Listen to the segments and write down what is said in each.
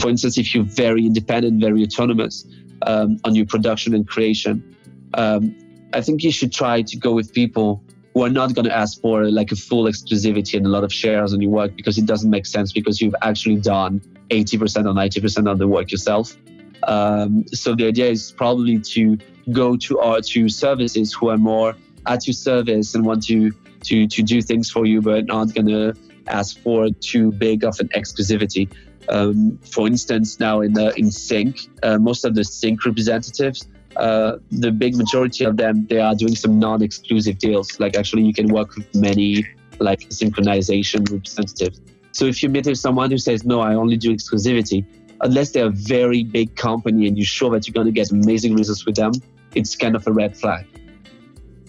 for instance, if you're very independent, very autonomous um, on your production and creation, um, I think you should try to go with people who are not going to ask for like a full exclusivity and a lot of shares on your work because it doesn't make sense because you've actually done 80% or 90% of the work yourself. Um, so the idea is probably to go to our to services who are more at your service and want to to to do things for you, but not gonna ask for too big of an exclusivity. Um, for instance, now in the in Sync, uh, most of the Sync representatives, uh, the big majority of them, they are doing some non-exclusive deals. Like actually, you can work with many like synchronization representatives. So if you meet with someone who says, "No, I only do exclusivity," unless they're a very big company and you're sure that you're going to get amazing results with them, it's kind of a red flag.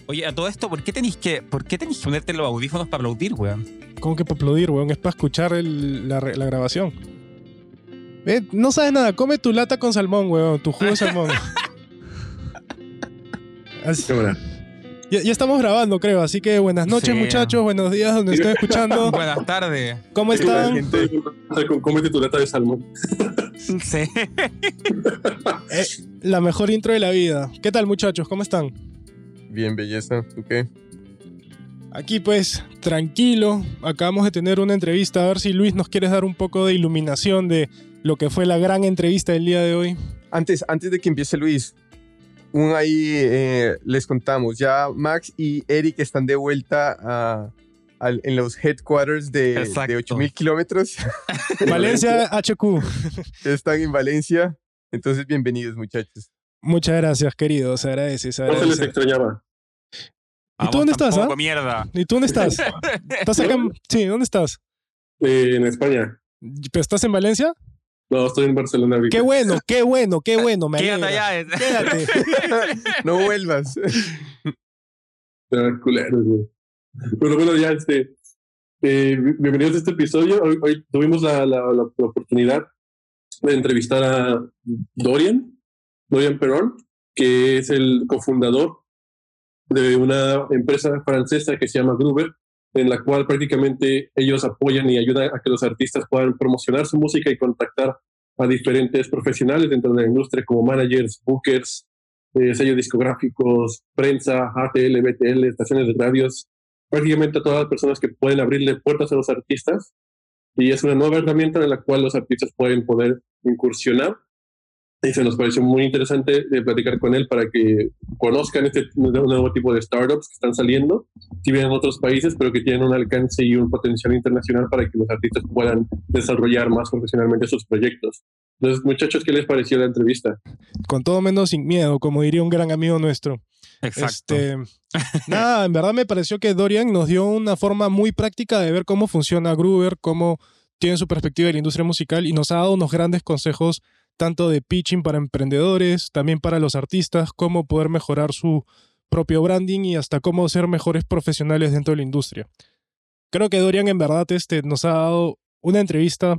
Oye, a todo esto, ¿por qué tenéis que, por qué tenéis que ponerte los audífonos para aplaudir, weón? ¿Cómo que para aplaudir, weón? Es para escuchar el- la, la grabación. Eh, no sabes nada, come tu lata con salmón, weón, tu jugo de salmón. Así- ya, ya estamos grabando, creo, así que buenas noches, Sí. muchachos, buenos días, donde estén escuchando. Buenas tardes. ¿Cómo La están? cómete tu lata de salmón. Sí. Eh, la mejor intro de la vida. ¿Qué tal, muchachos? ¿Cómo están? Bien, belleza. ¿Tú qué? Aquí pues, tranquilo, acabamos de tener una entrevista, a ver si Luis nos quieres dar un poco de iluminación de lo que fue la gran entrevista del día de hoy. Antes, antes de que empiece Luis, un ahí eh, les contamos. Ya Max y Eric están de vuelta a- al- en los headquarters de, de 8000 kilómetros. Valencia HQ. están en Valencia. Entonces, bienvenidos, muchachos. Muchas gracias, querido, se agradece, se No se les agradece. extrañaba. ¿Y tú dónde estás, tampoco, ah? mierda. ¿Y tú dónde estás? ¿Estás acá? Sí, ¿dónde estás? Eh, en España. ¿Pero estás en Valencia? No, estoy en Barcelona. Qué bueno, qué bueno, qué bueno, me Quédate alegra. allá. eh. Quédate. No vuelvas. Culeros, güey. Pero bueno, ya, este. eh, bi- bienvenidos a este episodio. Hoy, hoy tuvimos la- la oportunidad de entrevistar a Dorian, Dorian Perón, que es el cofundador de una empresa francesa que se llama Gruber, en la cual prácticamente ellos apoyan y ayudan a que los artistas puedan promocionar su música y contactar a diferentes profesionales dentro de la industria como managers, bookers, eh, sellos discográficos, prensa, ATL, BTL, estaciones de radios, prácticamente a todas las personas que pueden abrirle puertas a los artistas. Y es una nueva herramienta en la cual los artistas pueden poder incursionar. Y se nos pareció muy interesante de platicar con él para que conozcan este nuevo tipo de startups que están saliendo, si bien en otros países, pero que tienen un alcance y un potencial internacional para que los artistas puedan desarrollar más profesionalmente sus proyectos. Entonces, muchachos, ¿qué les pareció la entrevista? Con todo menos sin miedo, como diría un gran amigo nuestro. Exacto. Este, nada, en verdad me pareció que Dorian nos dio una forma muy práctica de ver cómo funciona Gruber, cómo tiene su perspectiva de la industria musical y nos ha dado unos grandes consejos tanto de pitching para emprendedores, también para los artistas, cómo poder mejorar su propio branding y hasta cómo ser mejores profesionales dentro de la industria. Creo que Dorian en verdad este, nos ha dado una entrevista,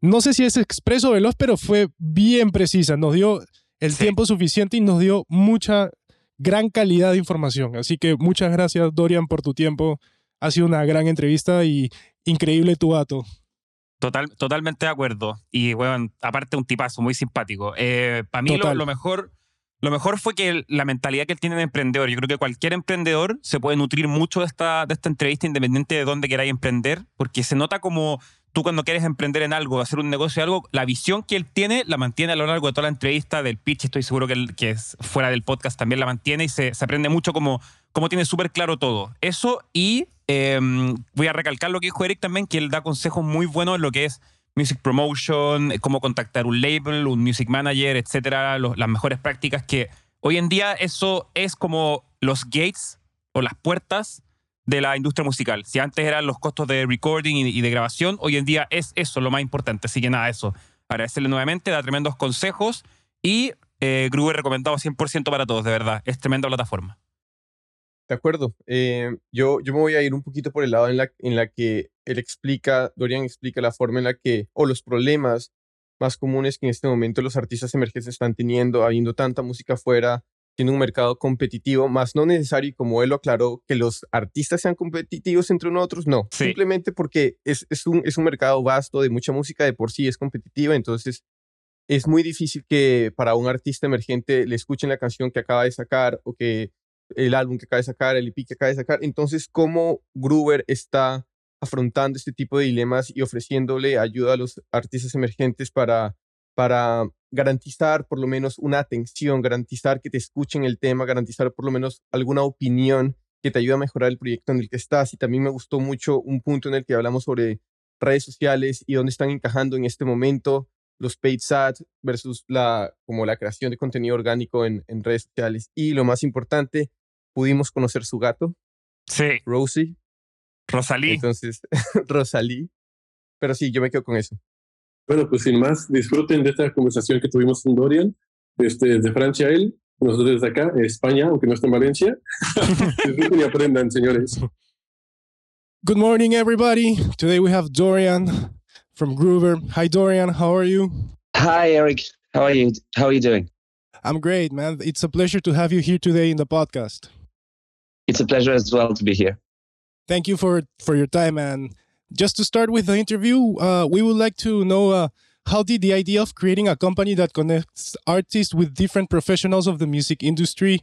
no sé si es expreso o veloz, pero fue bien precisa, nos dio el Sí. tiempo suficiente y nos dio mucha gran calidad de información. Así que muchas gracias, Dorian, por tu tiempo. Ha sido una gran entrevista y increíble tu dato. Total, totalmente de acuerdo. Y, bueno, aparte un tipazo muy simpático. Para mí lo, mejor... Lo mejor fue que el- la mentalidad que él tiene de emprendedor, yo creo que cualquier emprendedor se puede nutrir mucho de esta, de esta entrevista independiente de dónde queráis emprender, porque se nota como tú cuando quieres emprender en algo, hacer un negocio de algo, la visión que él tiene la mantiene a lo largo de toda la entrevista, del pitch, estoy seguro que, él- que es fuera del podcast también la mantiene y se, se aprende mucho como, como tiene súper claro todo. Eso y eh, voy a recalcar lo que dijo Eric también, que él da consejos muy buenos en lo que es music promotion, eh, cómo contactar un label, un music manager, etcétera, los- las mejores prácticas que hoy en día eso es como los gates o las puertas de la industria musical. Si antes eran los costos de recording y, de grabación, hoy en día es eso lo más importante. Así que nada, eso. Agradecerle nuevamente, da tremendos consejos y eh, recomendado 100% para todos, de verdad. Es tremenda plataforma. De acuerdo. Eh, yo, yo me voy a ir un poquito por el lado en la, en la que él explica, Dorian explica la forma en la que, o los problemas más comunes que en este momento los artistas emergentes están teniendo, habiendo tanta música afuera, tiene un mercado competitivo, más no necesario, como él lo aclaró, que los artistas sean competitivos entre nosotros, no, Sí. simplemente porque es, es, un, es un mercado vasto de mucha música, de por sí es competitiva, entonces es muy difícil que para un artista emergente le escuchen la canción que acaba de sacar o que el álbum que acaba de sacar, el EP que acaba de sacar. Entonces, ¿cómo Gruber está afrontando este tipo de dilemas y ofreciéndole ayuda a los artistas emergentes para, para garantizar por lo menos una atención, garantizar que te escuchen el tema, garantizar por lo menos alguna opinión que te ayude a mejorar el proyecto en el que estás. Y también me gustó mucho un punto en el que hablamos sobre redes sociales y dónde están encajando en este momento los paid ads versus la, como la creación de contenido orgánico en, en redes sociales. Y lo más importante, pudimos conocer su gato, Sí, Rosie. Rosalí. Entonces, Rosalí. Pero sí, yo me quedo con eso. Bueno, pues sin más, disfruten de esta conversación que tuvimos con Dorian, este, desde Francia a él, nosotros desde acá, España, aunque no esté en Valencia. disfruten y aprendan, señores. Good morning, everybody. Today we have Dorian from Groover. Hi, Dorian. How are you? Hi, Eric. How are you? How are you doing? I'm great, man. It's a pleasure to have you here today in the podcast. It's a pleasure as well to be here. Thank you for for your time. And just to start with the interview, uh, we would like to know uh, how did the idea of creating a company that connects artists with different professionals of the music industry,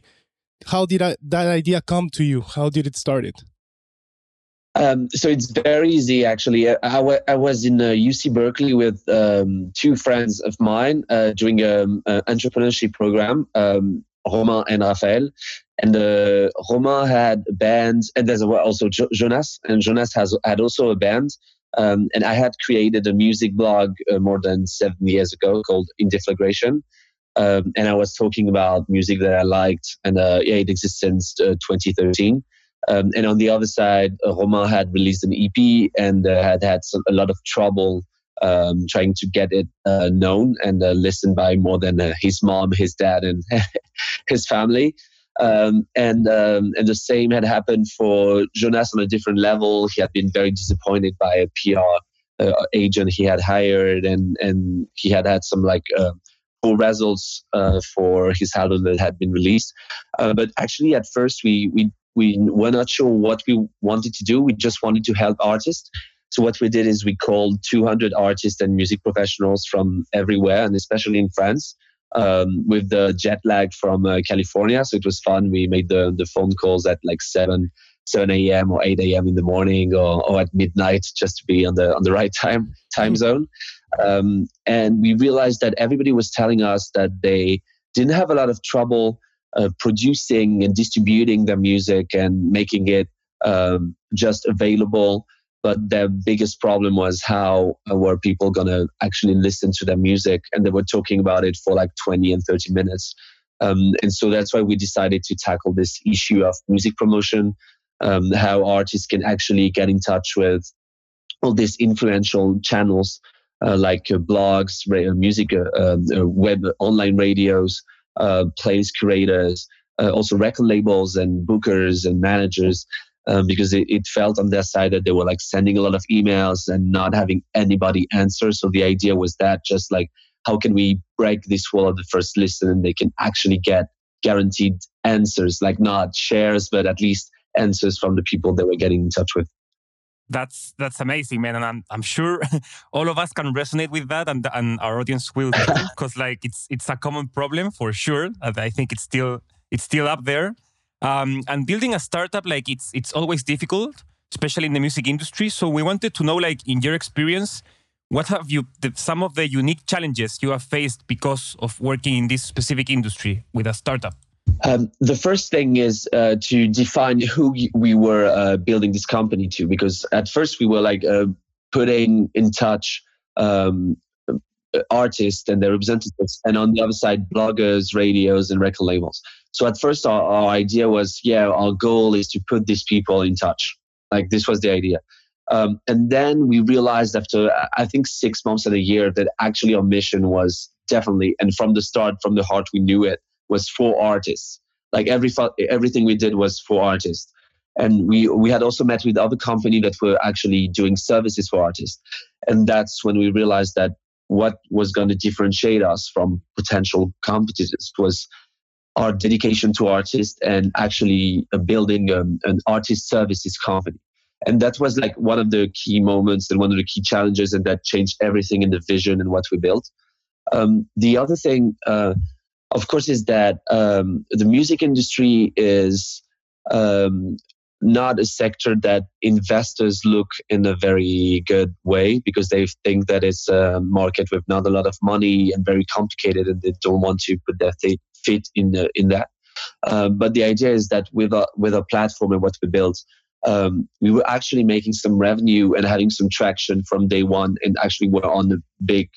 how did I, that idea come to you? How did it started? Um, so it's very easy, actually. I, I, I was in uh, UC Berkeley with um, two friends of mine uh, doing an entrepreneurship program, um, Romain and Raphael. And uh, Romain had a band, and there's also jo- Jonas, and Jonas has had also a band. Um, and I had created a music blog uh, more than seven years ago called Indeflagration. Um, and I was talking about music that I liked, and uh, yeah, it exists since uh, 2013. Um, and on the other side, uh, Romain had released an EP and uh, had had some, a lot of trouble um, trying to get it uh, known and listened by more than his mom, his dad, and his family. Um, and um, and the same had happened for Jonas on a different level. He had been very disappointed by a PR uh, agent he had hired, and and he had had some like uh, poor results uh, for his album that had been released. Uh, but actually, at first, we we we were not sure what we wanted to do. We just wanted to help artists. So what we did is we called 200 artists and music professionals from everywhere, and especially in France, um, with the jet lag from uh, California. So it was fun. We made the the phone calls at like seven 7 a.m. or 8 a.m. in the morning or, or at midnight just to be on the on the right time time zone. Um, and we realized that everybody was telling us that they didn't have a lot of trouble uh, producing and distributing their music and making it um, just available. But their biggest problem was how uh, were people going to actually listen to their music, and they were talking about it for like 20 and 30 minutes. Um, and so that's why we decided to tackle this issue of music promotion, um, how artists can actually get in touch with all these influential channels uh, like uh, blogs, ra- music, uh, um, uh, web, online radios, uh, playlist curators, uh, also record labels and bookers and managers, um, because it, it felt on their side that they were like sending a lot of emails and not having anybody answer. So the idea was that just like, how can we break this wall of the first listen and they can actually get guaranteed answers, like not shares, but at least answers from the people they were getting in touch with. That's that's amazing, man, and I'm I'm sure all of us can resonate with that, and and our audience will because like it's it's a common problem for sure. I think it's still it's still up there. Um, and building a startup like it's it's always difficult, especially in the music industry. So we wanted to know, like in your experience, what have you the, some of the unique challenges you have faced because of working in this specific industry with a startup? Um, the first thing is uh, to define who we were uh, building this company to, because at first we were like uh, putting in touch um, uh, artists and their representatives, and on the other side, bloggers, radios, and record labels. So at first, our, our idea was, yeah, our goal is to put these people in touch. Like this was the idea. Um, and then we realized after I think six months and a year that actually our mission was definitely, and from the start, from the heart, we knew it was for artists. Like every everything we did was for artists, and we we had also met with other company that were actually doing services for artists, and that's when we realized that what was going to differentiate us from potential competitors was our dedication to artists and actually uh, building um, an artist services company. And that was like one of the key moments and one of the key challenges, and that changed everything in the vision and what we built. Um, the other thing, uh, of course, is that um, the music industry is um, not a sector that investors look in a very good way because they think that it's a market with not a lot of money and very complicated, and they don't want to put their feet in the, in that. Um, but the idea is that with a with a platform and what we built, um, we were actually making some revenue and having some traction from day one, and actually were on a big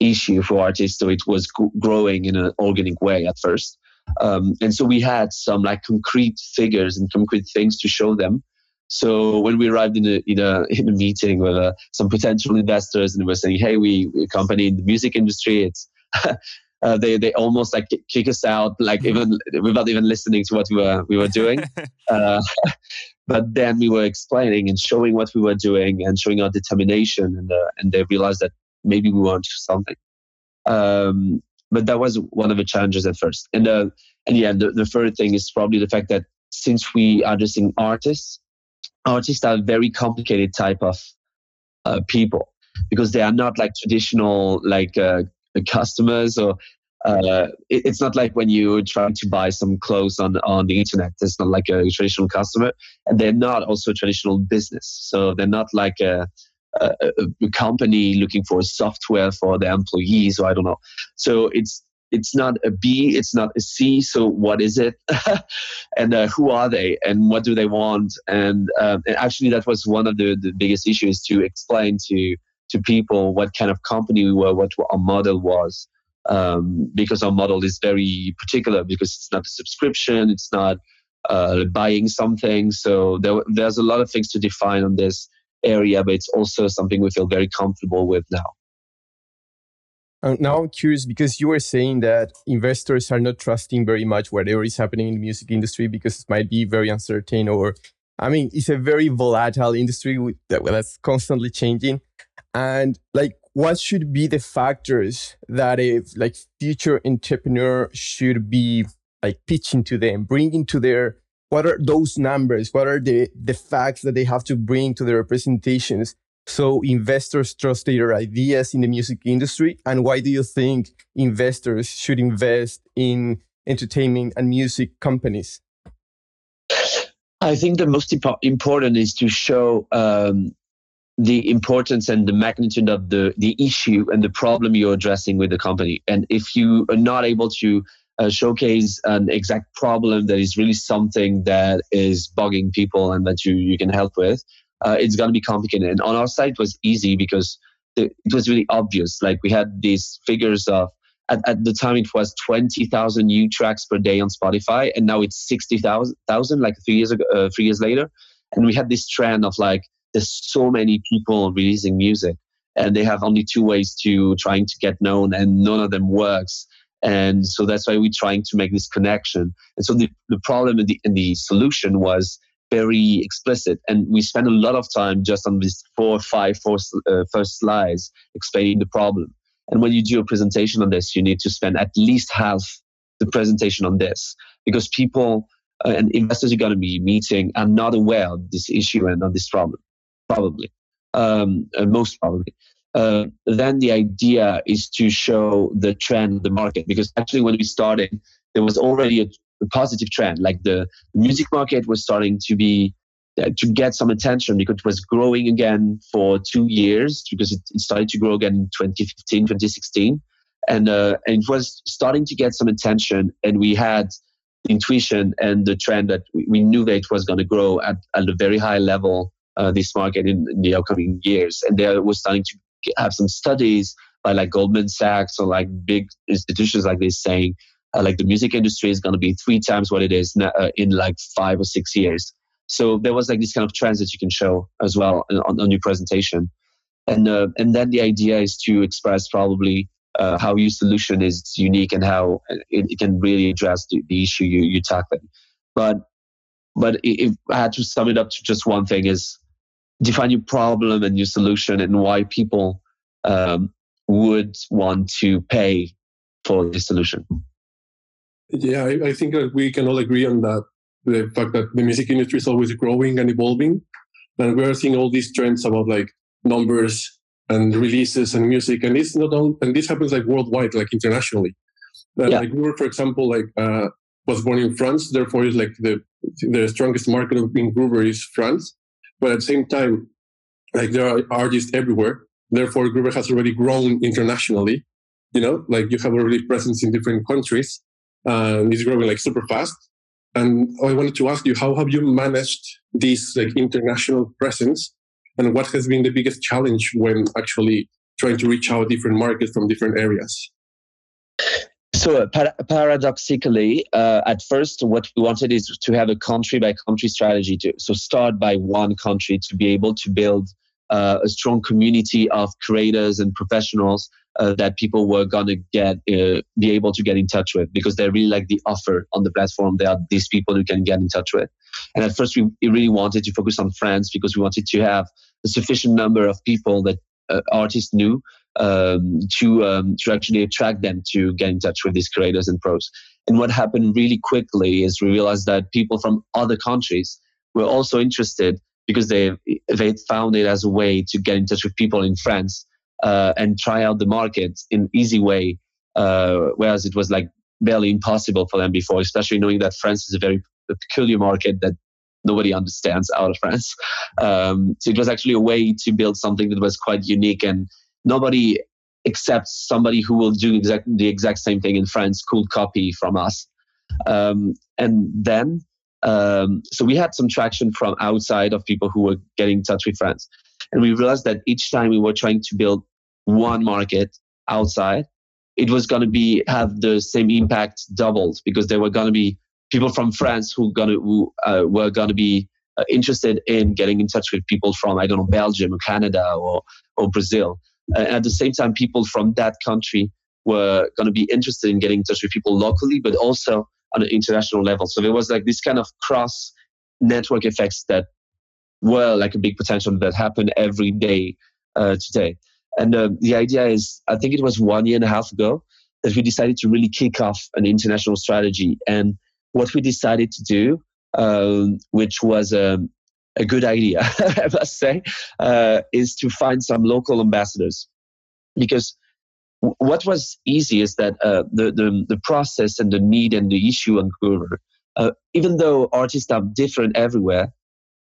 issue for artists. So it was growing in an organic way at first. Um, and so we had some like concrete figures and concrete things to show them. So when we arrived in a in a, in a meeting with uh, some potential investors and we were saying, "Hey, we, we company in the music industry. It's uh, they they almost like kick us out, like even without even listening to what we were we were doing. uh, but then we were explaining and showing what we were doing and showing our determination, and uh, and they realized that maybe we weren't something. Um, but that was one of the challenges at first. And uh, and yeah, the, the third thing is probably the fact that since we are addressing artists, artists are a very complicated type of uh, people because they are not like traditional like uh, customers or uh, it, it's not like when you try to buy some clothes on on the internet. It's not like a traditional customer, and they're not also a traditional business. So they're not like a a, a, company looking for software for their employees or I don't know. So it's it's not a B, it's not a C. So what is it? and uh, who are they? And what do they want? And, um, and actually, that was one of the, the biggest issues to explain to to people what kind of company we were, what our model was. Um, because our model is very particular because it's not a subscription, it's not uh, buying something. So there, there's a lot of things to define on this area, but it's also something we feel very comfortable with now. Uh, now I'm curious because you were saying that investors are not trusting very much whatever is happening in the music industry because it might be very uncertain or I mean it's a very volatile industry that's constantly changing and like what should be the factors that a like future entrepreneur should be like pitching to them bringing to their what are those numbers? What are the the facts that they have to bring to their presentations so investors trust their ideas in the music industry. And why do you think investors should invest in entertainment and music companies? I think the most important is to show um, the importance and the magnitude of the the issue and the problem you're addressing with the company and if you are not able to uh, showcase an exact problem that is really something that is bugging people and that you, you can help with, uh, it's going to be complicated. And on our side, it was easy because it was really obvious. Like we had these figures of, at, at the time, it was 20,000 new tracks per day on Spotify, and now it's 60,000, like three years ago, uh, three years later. And we had this trend of like, there's so many people releasing music and they have only two ways to trying to get known and none of them works and so that's why we're trying to make this connection. And so the, the problem and the, and the solution was very explicit. And we spent a lot of time just on these four, uh, first slides explaining the problem. And when you do a presentation on this, you need to spend at least half the presentation on this because people uh, and investors you're going to be meeting are not aware of this issue and of this problem, probably, um, uh, most probably uh, then the idea is to show the trend the market. Because actually when we started there was already a, a positive trend. Like the, music market was starting to be uh, to get some attention because it was growing again for two years because it, it started to grow again in 2015 2016 and, uh, and it was starting to get some attention and we had intuition and the trend that we, we knew that it was going to grow at, at a very high level uh, this market in, in, the upcoming years. And there was starting to have some studies by like Goldman Sachs or like big institutions like this saying uh, like the music industry is going to be three times what it is now, uh, in like five or six years. So there was like this kind of trends that you can show as well on, on your presentation, and uh, and then the idea is to express probably uh, how your solution is unique and how it, it can really address the, the issue you you tackling. But but if I had to sum it up to just one thing is define your problem and your solution and why people um, would want to pay for the solution. Yeah, I, I think that we can all agree on that. The fact that the music industry is always growing and evolving. And we're seeing all these trends about like numbers and releases and music. And it's not all, and this happens like worldwide, like internationally. Uh, Yeah. Like Groover, for example, like uh, was born in France, therefore is like the the strongest market in Groover is France. But at the same time, like there are artists everywhere. Therefore, Groover has already grown internationally. You know, like you have already presence in different countries, and it's growing like super fast. And I wanted to ask you, how have you managed this like international presence, and what has been the biggest challenge when actually trying to reach out different markets from different areas? So par- paradoxically, uh, at first, what we wanted is to have a country by country strategy. To so start by one country to be able to build uh, a strong community of creators and professionals uh, that people were gonna get uh, be able to get in touch with because they really like the offer on the platform. There are these people who can get in touch with. And at first, we, we really wanted to focus on France because we wanted to have a sufficient number of people that uh, artists knew um, to um, to actually attract them to get in touch with these creators and pros. And what happened really quickly is we realized that people from other countries were also interested because they they found it as a way to get in touch with people in France uh, and try out the market in easy way, uh, whereas it was like barely impossible for them before, especially knowing that France is a very peculiar market that nobody understands out of France. Um, so it was actually a way to build something that was quite unique and nobody except somebody who will do exactly the exact same thing in France could copy from us. Um, and then, um, so we had some traction from outside of people who were getting in touch with France. And we realized that each time we were trying to build one market outside, it was going to be have the same impact doubled because there were going to be people from France who gonna who uh, were going to be uh, interested in getting in touch with people from I don't know Belgium or Canada or or Brazil. Uh, at the same time, people from that country were going to be interested in getting in touch with people locally, but also on an international level. So there was like this kind of cross network effects that were like a big potential that happened every day uh, today. And uh, the idea is, I think it was one year and a half ago that we decided to really kick off an international strategy. And what we decided to do, um, which was um, a good idea, I must say, uh, is to find some local ambassadors. Because what was easy is that uh, the, the, the process and the need and the issue Groover, uh, even though artists are different everywhere,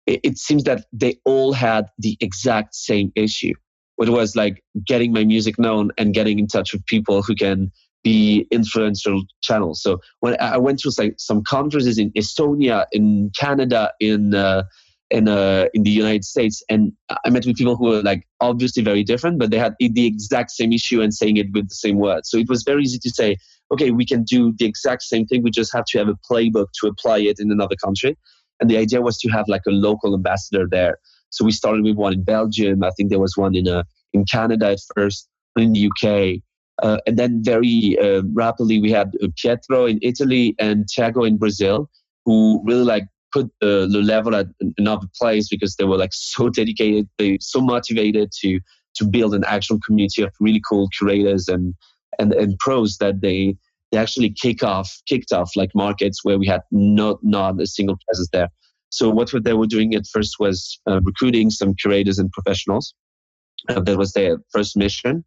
it, it seems that they all had the exact same issue. It was like getting my music known and getting in touch with people who can be influential channels. So when I went to like some conferences in Estonia, in Canada, in uh, in uh, in the United States, and I met with people who were like obviously very different, but they had the exact same issue and saying it with the same words. So it was very easy to say, okay, we can do the exact same thing. We just have to have a playbook to apply it in another country. And the idea was to have like a local ambassador there. So we started with one in Belgium. I think there was one in uh, in Canada at first, in the UK. Uh, and then very uh, rapidly we had uh, Pietro in Italy and Thiago in Brazil, who really like put the, the level at another place because they were like so dedicated, they so motivated to to build an actual community of really cool curators and and, and pros that they they actually kick off kicked off like markets where we had not not a single presence there. So what they were doing at first was uh, recruiting some curators and professionals. Uh, that was their first mission.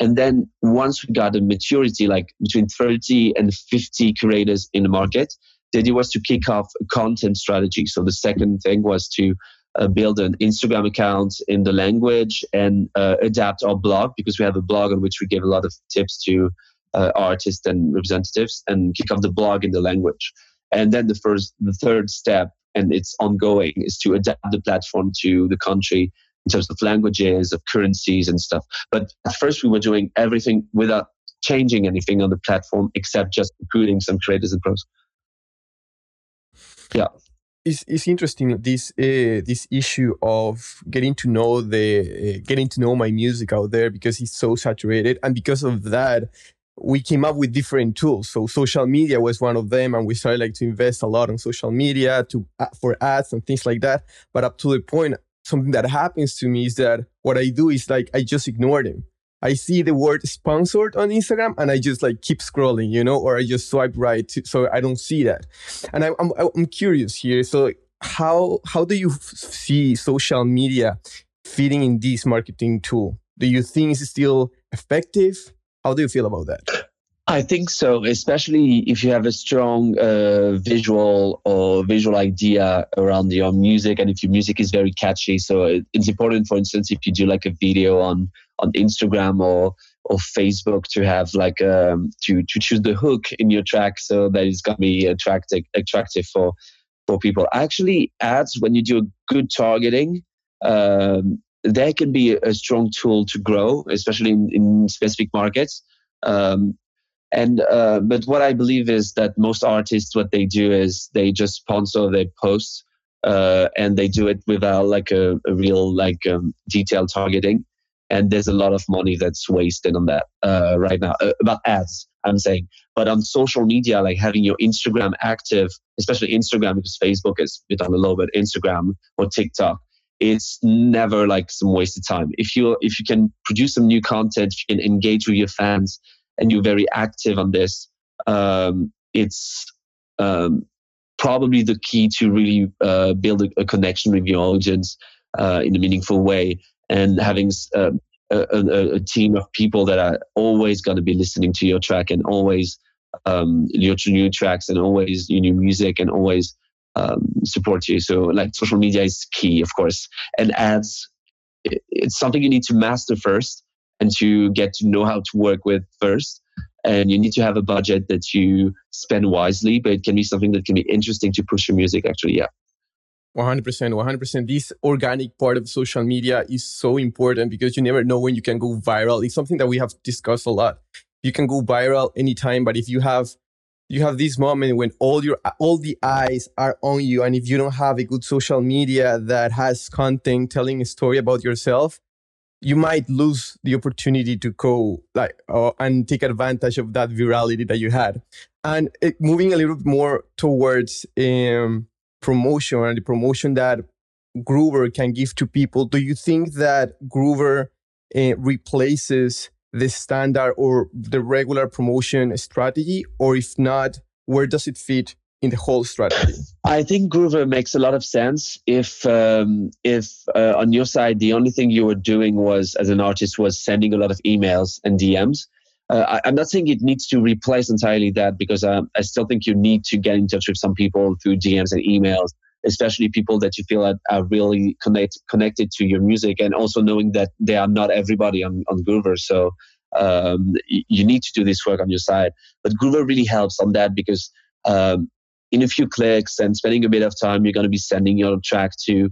And then once we got a maturity, like between 30 and 50 curators in the market, the idea was to kick off a content strategy. So the second thing was to uh, build an Instagram account in the language and uh, adapt our blog because we have a blog on which we give a lot of tips to uh, artists and representatives and kick off the blog in the language. And then the first, the third step, and it's ongoing, is to adapt the platform to the country in terms of languages, of currencies, and stuff. But at first, we were doing everything without changing anything on the platform except just recruiting some creators and pros. Yeah. It's, it's interesting this uh, this issue of getting to know the uh, getting to know my music out there because it's so saturated and because of that we came up with different tools so social media was one of them and we started like to invest a lot on social media to uh, for ads and things like that but up to the point something that happens to me is that what I do is like I just ignore them. I see the word sponsored on Instagram and I just like keep scrolling, you know, or I just swipe right to, so I don't see that. And I, I'm I'm curious here. So how how do you f- see social media fitting in this marketing tool? Do you think it's still effective? How do you feel about that? I think so, especially if you have a strong uh, visual or visual idea around your music, and if your music is very catchy. So it's important, for instance, if you do like a video on on Instagram or or Facebook, to have like um, to to choose the hook in your track so that it's gonna be attractive attractive for for people. Actually, ads when you do a good targeting. Um, that can be a strong tool to grow, especially in, in specific markets. Um, and uh, but what I believe is that most artists, what they do is they just sponsor their posts, uh, and they do it without like a, a real like um, detailed targeting. And there's a lot of money that's wasted on that uh, right now uh, about ads. I'm saying, but on social media, like having your Instagram active, especially Instagram because Facebook is a little bit Instagram or TikTok, it's never like some wasted time. If you if you can produce some new content, you can engage with your fans, and you're very active on this, um, it's um, probably the key to really uh, build a, a, connection with your audience uh, in a meaningful way and having uh, a, a, a, team of people that are always going to be listening to your track and always um, your new tracks and always your new music and always um, support you. So like social media is key, of course, and ads. It's something you need to master first and to get to know how to work with first. And you need to have a budget that you spend wisely, but it can be something that can be interesting to push your music, actually. Yeah. 100%. 100%. This organic part of social media is so important because you never know when you can go viral. It's something that we have discussed a lot. You can go viral anytime, but if you have you have this moment when all your all the eyes are on you and if you don't have a good social media that has content telling a story about yourself you might lose the opportunity to go like uh, and take advantage of that virality that you had and it, moving a little bit more towards um, promotion and the promotion that groover can give to people do you think that groover uh, replaces the standard or the regular promotion strategy or if not where does it fit in the whole strategy? I think Groover makes a lot of sense. If um, if uh, on your side the only thing you were doing was as an artist was sending a lot of emails and DMs. Uh, I, am not saying it needs to replace entirely that because um, I still think you need to get in touch with some people through DMs and emails, especially people that you feel are, are really connect, connected to your music, and also knowing that they are not everybody on on Groover. So um, you need to do this work on your side. But Groover really helps on that because um, in a few clicks and spending a bit of time, you're going to be sending your track to,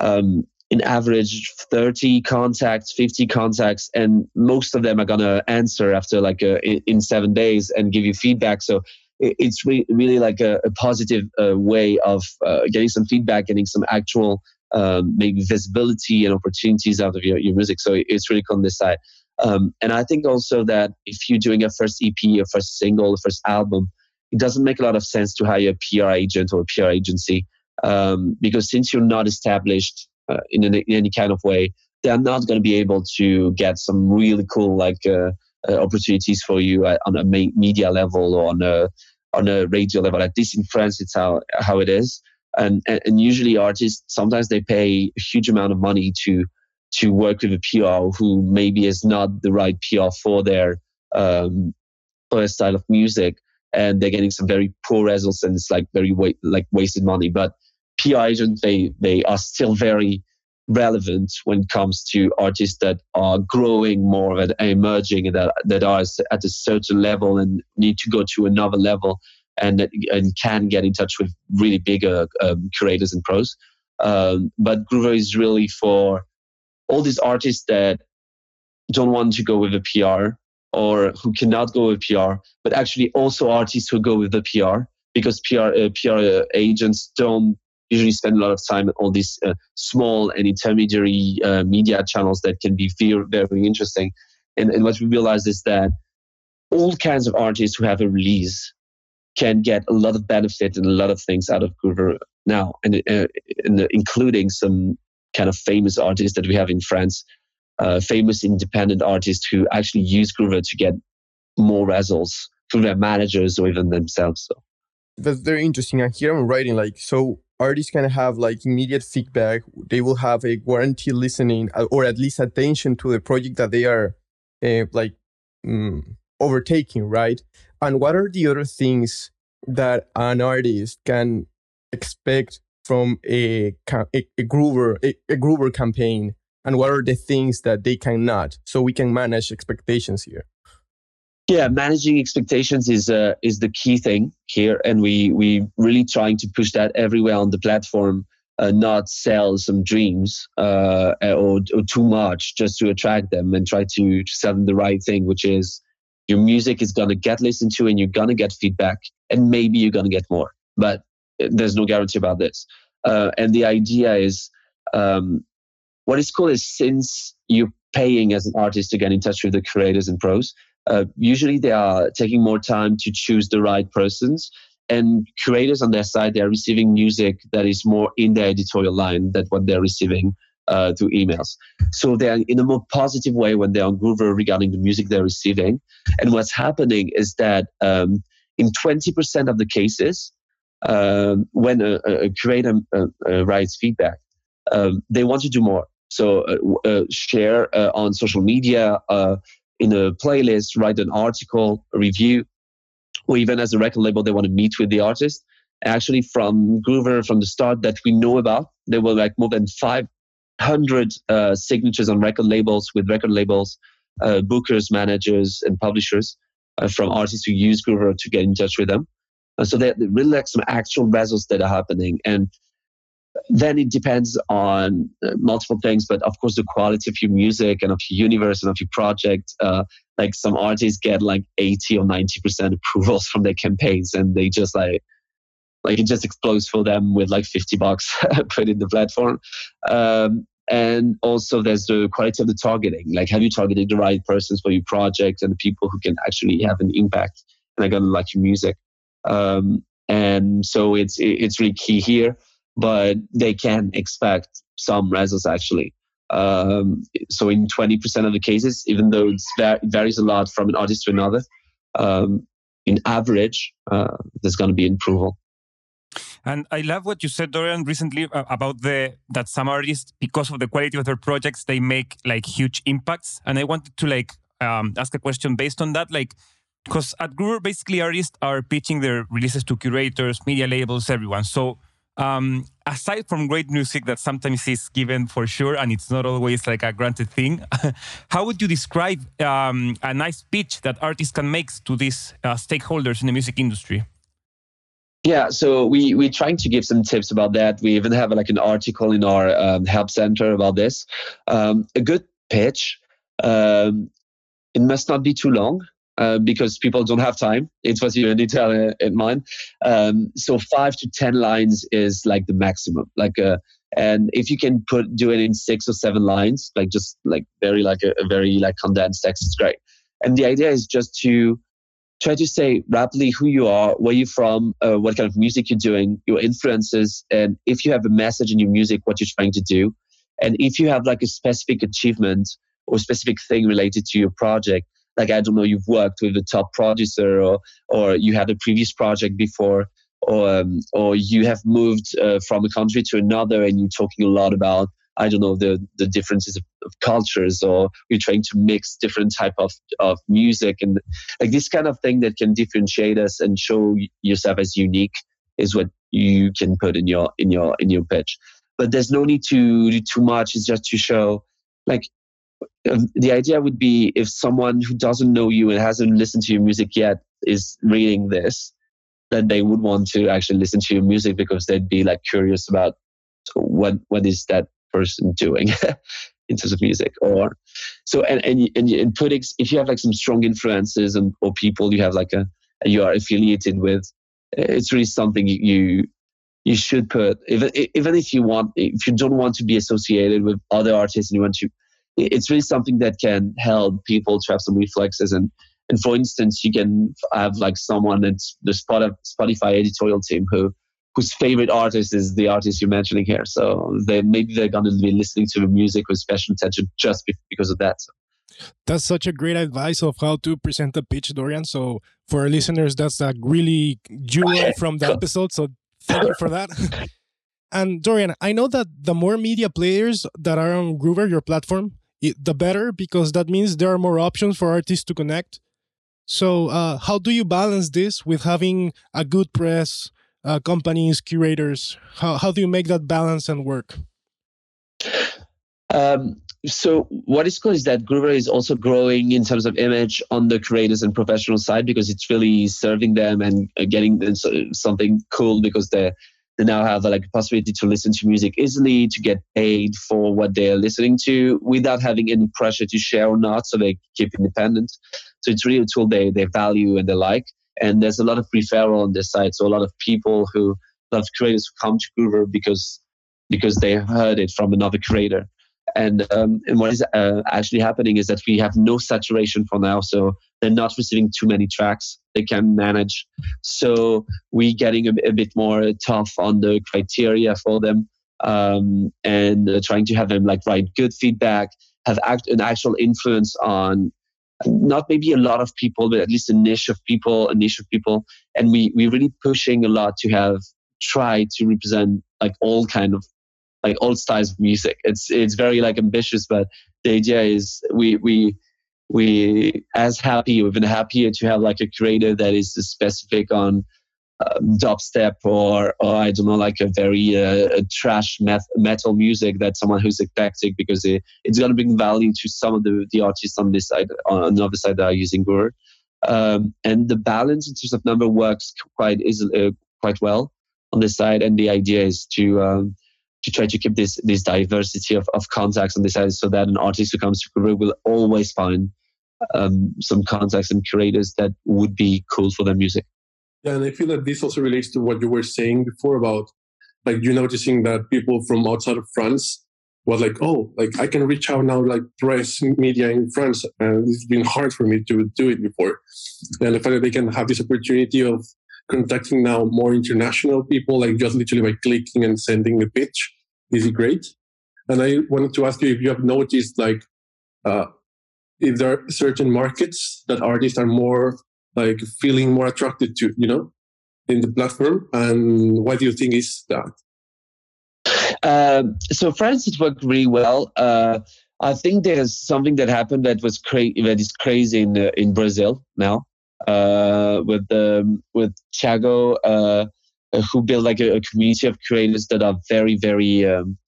um, in average, 30 contacts, 50 contacts, and most of them are going to answer after like a, uh, in seven days and give you feedback. So it's really, really like a, a positive uh, way of uh, getting some feedback, getting some actual um, maybe visibility and opportunities out of your, your music. So it's really cool on this side. Um, and I think also that if you're doing a first EP, a first single, a first album, it doesn't make a lot of sense to hire a PR agent or a PR agency um, because since you're not established uh, in, any, in, any, kind of way, they're not going to be able to get some really cool like uh, uh, opportunities for you on a media level or on a on a radio level. At least in France, it's how how it is. And, and, and usually artists sometimes they pay a huge amount of money to to work with a PR who maybe is not the right PR for their um, for style of music and they're getting some very poor results and it's like very wa- like wasted money. But PR agents they they are still very relevant when it comes to artists that are growing more and emerging that, that are at a certain level and need to go to another level and and can get in touch with really bigger um, curators and pros. Um, but Groover is really for all these artists that don't want to go with a PR or who cannot go with PR, but actually also artists who go with the PR because PR uh, PR agents don't usually spend a lot of time on these uh, small and intermediary uh, media channels that can be very, very interesting. And, and what we realize is that all kinds of artists who have a release can get a lot of benefit and a lot of things out of Groover now, and, uh, and including some kind of famous artists that we have in France uh, famous independent artists who actually use Groover to get more results through their managers or even themselves. So. That's very interesting. And here I'm writing like so artists can have like immediate feedback. They will have a guaranteed listening uh, or at least attention to the project that they are uh, like um, overtaking, right? And what are the other things that an artist can expect from a a, a Groover a, a Groover campaign, and what are the things that they cannot, so we can manage expectations here. Yeah, managing expectations is uh, is the key thing here, and we we really trying to push that everywhere on the platform. Uh, not sell some dreams uh, or, or, too much just to attract them and try to, sell them the right thing, which is your music is going to get listened to and you're going to get feedback and maybe you're going to get more but there's no guarantee about this uh, and the idea is um, what is cool is since you're paying as an artist to get in touch with the creators and pros uh, usually they are taking more time to choose the right persons and creators on their side they are receiving music that is more in their editorial line than what they're receiving uh, through emails. So they're in a more positive way when they're on Groover regarding the music they're receiving. And what's happening is that um, in 20% of the cases, um, when a, a creator uh, uh, writes feedback, um, they want to do more. So uh, uh, share uh, on social media, in a playlist, write an article, a review, or even as a record label, they want to meet with the artist actually from Groover from the start that we know about. There were like more than five hundred uh, signatures on record labels with record labels, uh, bookers, managers, and publishers uh, from artists who use Groover to get in touch with them. So they really like some actual results that are happening, and then it depends on uh, multiple things. But of course, the quality of your music and of your universe and of your project. Uh, like some artists get like eighty or ninety percent approvals from their campaigns, and they just like like it just explodes for them with like 50 bucks put in the platform um, and also there's the quality of the targeting like have you targeted the right persons for your project and the people who can actually have an impact and are gonna like your music um, and so it's it's really key here but they can expect some results actually um, so in 20% of the cases even though it varies a lot from an artist to another um, in average uh, there's going to be approval and I love what you said, Dorian, recently uh, about the that some artists, because of the quality of their projects, they make like huge impacts. And I wanted to like um, ask a question based on that, like because at Groover, basically artists are pitching their releases to curators, media labels, everyone. So um, aside from great music that sometimes is given for sure, and it's not always like a granted thing, how would you describe um, a nice pitch that artists can make to these uh, stakeholders in the music industry? Yeah, so we we're trying to give some tips about that. We even have like an article in our um, help center about this. Um, a good pitch. Um, it must not be too long uh, because people don't have time. It's what you need to have in mind. Um, so five to ten lines is like the maximum. Like, uh, and if you can put do it in six or seven lines, like just like very like a, a very like condensed text, it's great. And the idea is just to try to say rapidly who you are, where you're from, uh, what kind of music you're doing, your influences, and if you have a message in your music, what you're trying to do. And if you have like a specific achievement or specific thing related to your project, like I don't know, you've worked with a top producer or or you had a previous project before, or um, or you have moved uh, from a country to another and you're talking a lot about I don't know the the differences of, of, cultures, or you're trying to mix different type of of music and like this kind of thing that can differentiate us and show yourself as unique is what you can put in your in your in your pitch. But there's no need to do too much. It's just to show like Um, the idea would be if someone who doesn't know you and hasn't listened to your music yet is reading this, then they would want to actually listen to your music because they'd be like curious about what what is that person doing in terms of music or so and and, and, and putting if you have like some strong influences and or people you have like a you are affiliated with eh, it's really something you you should put even even if you want if you don't want to be associated with other artists and you want to it's really something that can help people to have some reflexes and and for instance you can have like someone that's the spotify editorial team who whose favorite artist is the artist you're mentioning here. So they maybe they're gonna be listening to the music with special attention just because of that. That's such a great advice of how to present a pitch, Dorian. So for our listeners, that's a really jewel from the episode. So thank you for that. And Dorian, I know that the more media players that are on Groover, your platform, the better because that means there are more options for artists to connect. So, uh, how do you balance this with having a good press, uh, companies, curators? How, how do you make that balance and work? Um, so what is cool is that Groover is also growing in terms of image on the creators and professional side because it's really serving them and uh, getting them something cool because they they now have like a possibility to listen to music easily to get paid for what they're listening to without having any pressure to share or not so they keep independent. So it's really a tool they, they value and they like. And there's a lot of referral on this site. So a lot of people who love creators who come to groover because because they heard it from another creator. And um, and what is uh, actually happening is that we have no saturation for now, so they're not receiving too many tracks. They can manage. So we're getting a, a bit more tough on the criteria for them, um, and uh, trying to have them like write good feedback, have act, an actual influence on not maybe a lot of people, but at least a niche of people, a niche of people. And we we're really pushing a lot to have try to represent like all kind of like all styles of music. It's it's very like ambitious, but the idea is we we we as happy we've been happier to have like a creator that is specific on um, dubstep or or I don't know like a very uh, trash meth- metal music that someone who's eclectic because it, it's going to bring value to some of the the artists on this side on the other side that are using Groover. Um, and the balance in terms of number works quite is uh, quite well on this side and the idea is to um, to try to keep this this diversity of, of contacts on this side so that an artist who comes to Peru will always find um, some contacts and creators that would be cool for their music. Yeah, and I feel that this also relates to what you were saying before about like you noticing that people from outside of France was like, oh, like I can reach out now, like press media in France, and it's been hard for me to do it before. And the fact that they can have this opportunity of contacting now more international people, like just literally by clicking and sending a pitch. Is great? And I wanted to ask you if you have noticed, like, uh, if there are certain markets that artists are more like feeling more attracted to, you know, in the platform, and what do you think is that? Um, so France, it worked really well. Uh, I think there's something that happened that was cra- that is crazy in uh, in Brazil now uh, with the with Thiago, uh, who built like a, a, community of creators that are very very um,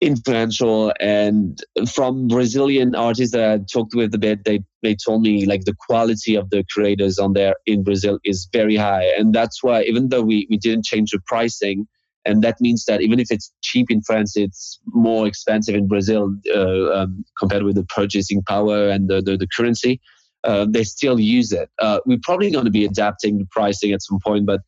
influential. And from Brazilian artists that I talked with a bit, they they told me like the quality of the creators on there in Brazil is very high, and that's why even though we we didn't change the pricing. And that means that even if it's cheap in France, it's more expensive in Brazil uh, um, compared with the purchasing power and the, the, the currency uh, they still use it. Uh, we're probably going to be adapting the pricing at some point, but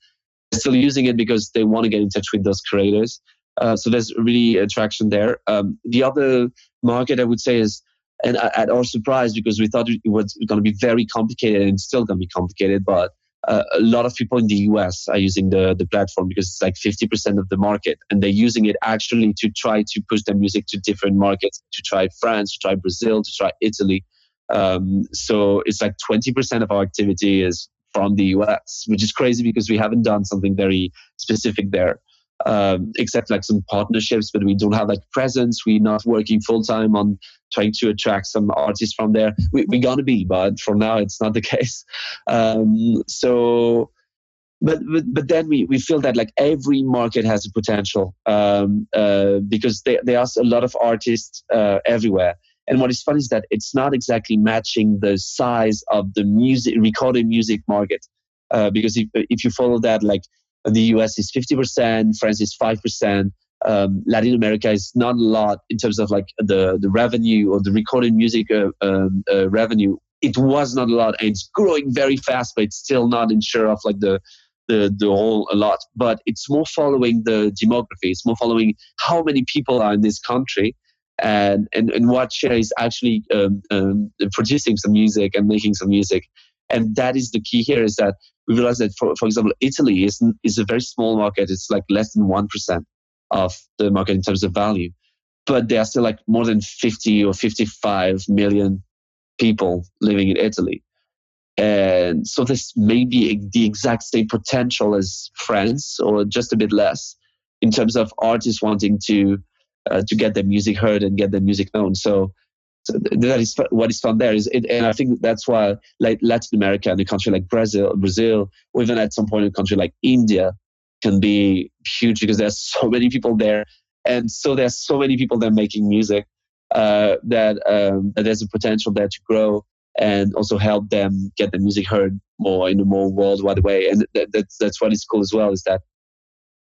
still using it because they want to get in touch with those creators. Uh, so there's really attraction there. Um, the other market I would say is, and at our surprise, because we thought it was going to be very complicated and it's still going to be complicated, but uh, a lot of people in the US are using the, the platform because it's like 50% of the market. And they're using it actually to try to push their music to different markets, to try France, to try Brazil, to try Italy. Um, so it's like 20% of our activity is from the US, which is crazy because we haven't done something very specific there. Um, except like some partnerships, but we don't have like presence. We're not working full time on trying to attract some artists from there. We, we're gonna be, but for now it's not the case. Um, so, but, but but then we, we feel that like every market has a potential um, uh, because there, there are a lot of artists uh, everywhere and what is funny is that it's not exactly matching the size of the music recorded music market. Uh, because if, if you follow that, like the US is 50%, France is 5%, um, Latin America is not a lot in terms of like the, the revenue or the recorded music uh, um, uh, revenue. It was not a lot and it's growing very fast, but it's still not in share of like the, the, the whole a lot. But it's more following the demography. It's more following how many people are in this country and and, and what share is actually um, um, producing some music and making some music And that is the key here is that we realize that, for, for example, Italy is, is a very small market. It's like less than 1% of the market in terms of value. But there are still like more than 50 or 55 million people living in Italy. And so this may be the exact same potential as France or just a bit less in terms of artists wanting to uh, to get their music heard and get their music known. So, so that is what is fun there is, it, and I think that's why like Latin America and a country like Brazil, Brazil, or even at some point a country like India can be huge because there's so many people there, and so there's so many people there making music uh, that, um, that there's a potential there to grow and also help them get the music heard more in a more worldwide way. And that, that's that's what is cool as well is that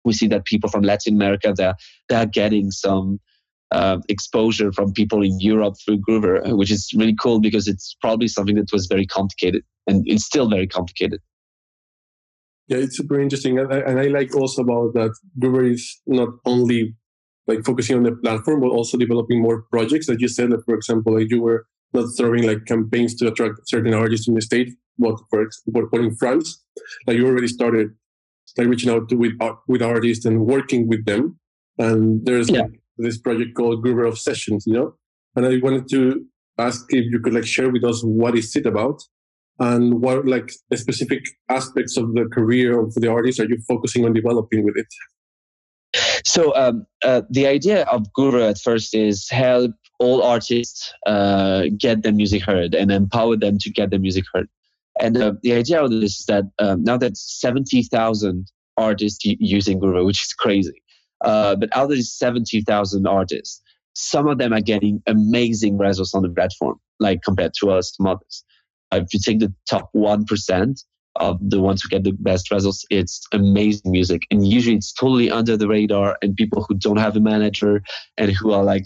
we see that people from Latin America they're they're getting some uh, exposure from people in Europe through Groover, which is really cool because it's probably something that was very complicated and it's still very complicated. Yeah, it's super interesting, and I, and I like also about that Groover is not only like focusing on the platform, but also developing more projects. That you said that, for example, like you were not throwing like campaigns to attract certain artists in the state, but for but in France, like you already started like reaching out to with uh, with artists and working with them. And there's yeah. like this project called Groover Obsessions, you know. And I wanted to ask if you could like share with us what is it about and what like the specific aspects of the career of the artist are you focusing on developing with it so um, uh, the idea of Groover at first is help all artists uh, get their music heard and empower them to get their music heard. And uh, the idea of this is that um, now that 70,000 artists using Groover, which is crazy, uh, but out of these 70,000 artists, some of them are getting amazing results on the platform, like compared to us, some others. Uh, if you take the top 1%, of the ones who get the best results, it's amazing music. And usually it's totally under the radar and people who don't have a manager and who are like,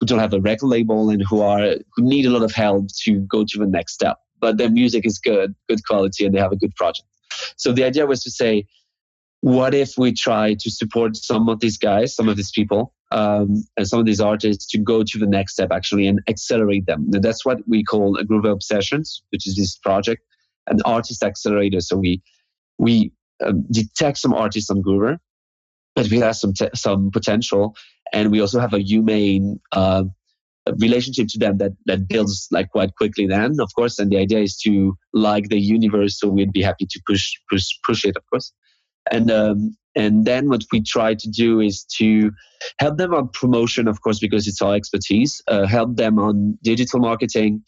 who don't have a record label and who are, who need a lot of help to go to the next step. But their music is good, good quality, and they have a good project. So the idea was to say, what if we try to support some of these guys, some of these people, um, and some of these artists to go to the next step actually and accelerate them? And that's what we call a Groover Obsessions, which is this project an artist accelerator. So we we um, detect some artists on Groover, but we have some te- some potential, and we also have a humane uh, relationship to them that that builds like quite quickly. Then, of course, and the idea is to like the universe. So we'd be happy to push push push it, of course, and. Um, and then what we try to do is to help them on promotion, of course, because it's our expertise. Uh, help them on digital marketing,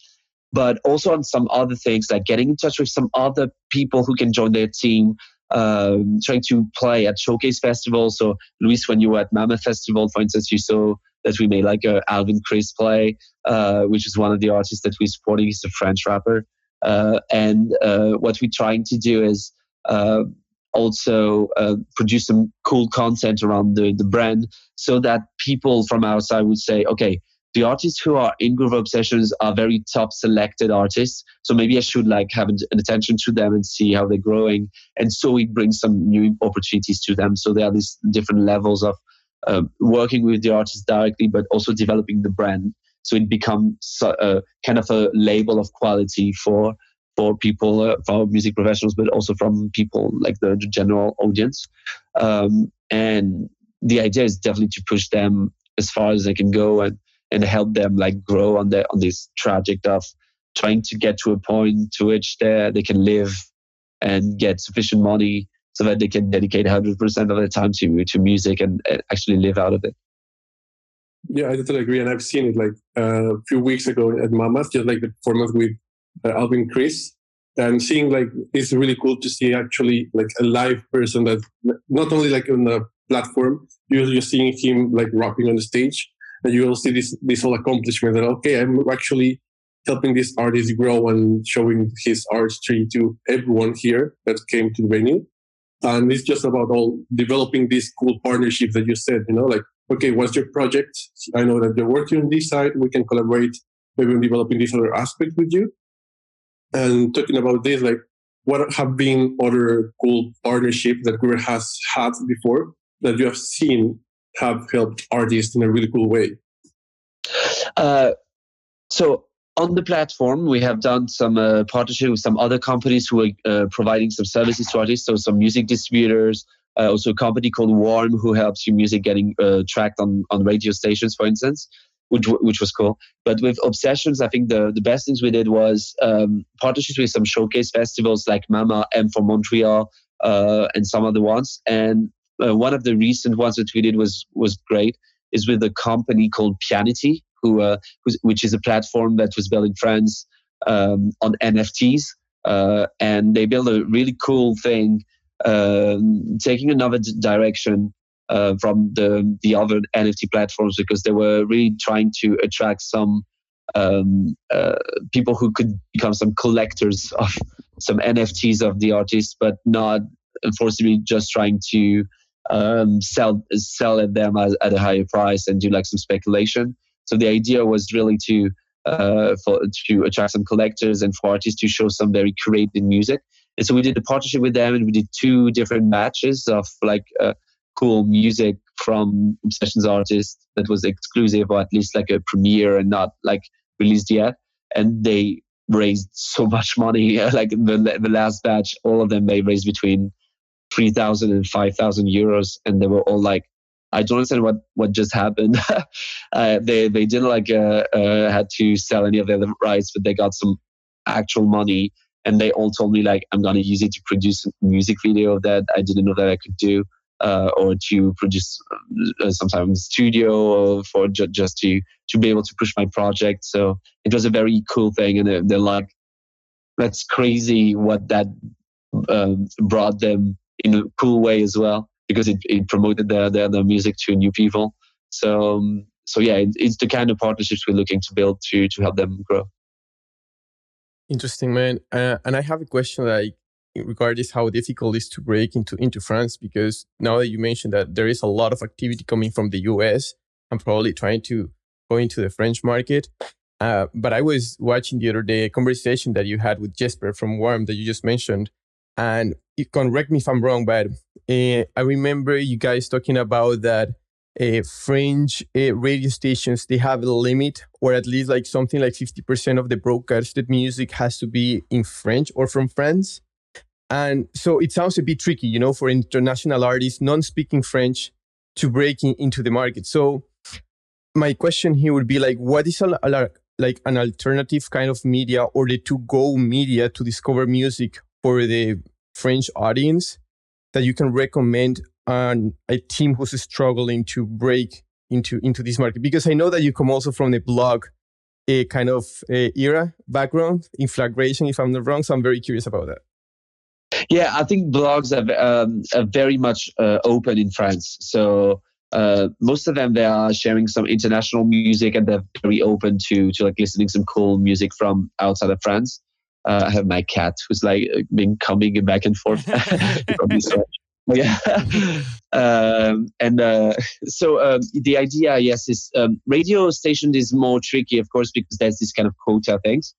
but also on some other things like getting in touch with some other people who can join their team um, trying to play at showcase festivals so luis when you were at MaMA festival for instance you saw that we made like a alvin chris play uh, which is one of the artists that we're supporting he's a french rapper uh, and uh, what we're trying to do is uh, also uh, produce some cool content around the, the brand so that people from outside would say okay the artists who are in Groover Obsessions are very top selected artists. So maybe I should like have an, attention to them and see how they're growing. And so it brings some new opportunities to them. So there are these different levels of uh, working with the artist directly, but also developing the brand. So it becomes uh, kind of a label of quality for for people, uh, for music professionals, but also from people like the, the general audience. Um, and the idea is definitely to push them as far as they can go and and help them like grow on the on this trajectory of trying to get to a point to which they they can live and get sufficient money so that they can dedicate 100% of their time to to music and, actually live out of it. Yeah, I totally agree, and I've seen it like uh, a few weeks ago at Mamas, just like the performance with uh, Alvin Chris, and seeing like it's really cool to see actually like a live person that not only like on the platform, you're, you're seeing him like rapping on the stage, and you will see this this whole accomplishment that okay, I'm actually helping this artist grow and showing his artistry to everyone here that came to the venue. And it's just about all developing these cool partnerships that you said, you know, like, okay, what's your project? I know that you're working on this side. We can collaborate maybe on developing this other aspect with you. And talking about this, like, what have been other cool partnerships that Groover has had before that you have seen have helped artists in a really cool way? Uh, so on the platform, we have done some uh, partnership with some other companies who are uh, providing some services to artists. So some music distributors, uh, also a company called Warm who helps your music getting uh, tracked on, on radio stations, for instance, which which was cool. But with Obsessions, I think the, the best things we did was um, partnerships with some showcase festivals like Mama, M for Montreal, uh, and some other ones. And uh, one of the recent ones that we did was was great is with a company called Pianity, who uh, which is a platform that was built in France um, on NFTs, uh, and they built a really cool thing, um, taking another direction uh, from the the other NFT platforms because they were really trying to attract some um, uh, people who could become some collectors of some NFTs of the artists, but not unfortunately just trying to um, sell sell them at, at a higher price and do like some speculation. So the idea was really to uh, for to attract some collectors and for artists to show some very creative music. And so we did a partnership with them, and we did two different matches of like uh, cool music from Obsessions artists that was exclusive or at least like a premiere and not like released yet. And they raised so much money. like the the last batch, all of them they raised between 3,000 and 5,000 euros. And they were all like, I don't understand what, what just happened. uh, they, they didn't like, uh, uh, had to sell any of their rights, but they got some actual money. And they all told me like, I'm to use it to produce a music video that I didn't know that I could do. Uh, or to produce uh, sometimes studio for ju- just to to be able to push my project. So it was a very cool thing, and they're, they're like, "That's crazy!" What that um, brought them in a cool way as well because it, it promoted their, their, their music to new people. So um, so yeah, it, it's the kind of partnerships we're looking to build to to help them grow. Interesting, man. Uh, and I have a question like regarding how difficult it is to break into into France because now that you mentioned that there is a lot of activity coming from the US, I'm probably trying to go into the French market. Uh, but I was watching the other day a conversation that you had with Jesper from Warm that you just mentioned, and you can correct me if I'm wrong, but uh, I remember you guys talking about that uh, French uh, radio stations they have a limit, or at least like something like 50% of the broadcasted music has to be in French or from France. And so it sounds a bit tricky, you know, for international artists non-speaking French to break in, into the market. So my question here would be like, what is a, a, like an alternative kind of media or the to-go media to discover music for the French audience that you can recommend on a team who's struggling to break into into this market? Because I know that you come also from the blog a kind of a era background in flagration, if I'm not wrong. So I'm very curious about that. Yeah, I think blogs are, um, are very much uh, open in France. So uh, most of them they are sharing some international music and they're very open to to like listening some cool music from outside of France. Uh, I have my cat who's like been coming back and forth. yeah. um, and uh, so um, the idea, yes, is um, radio station is more tricky, of course, because there's this kind of quota things.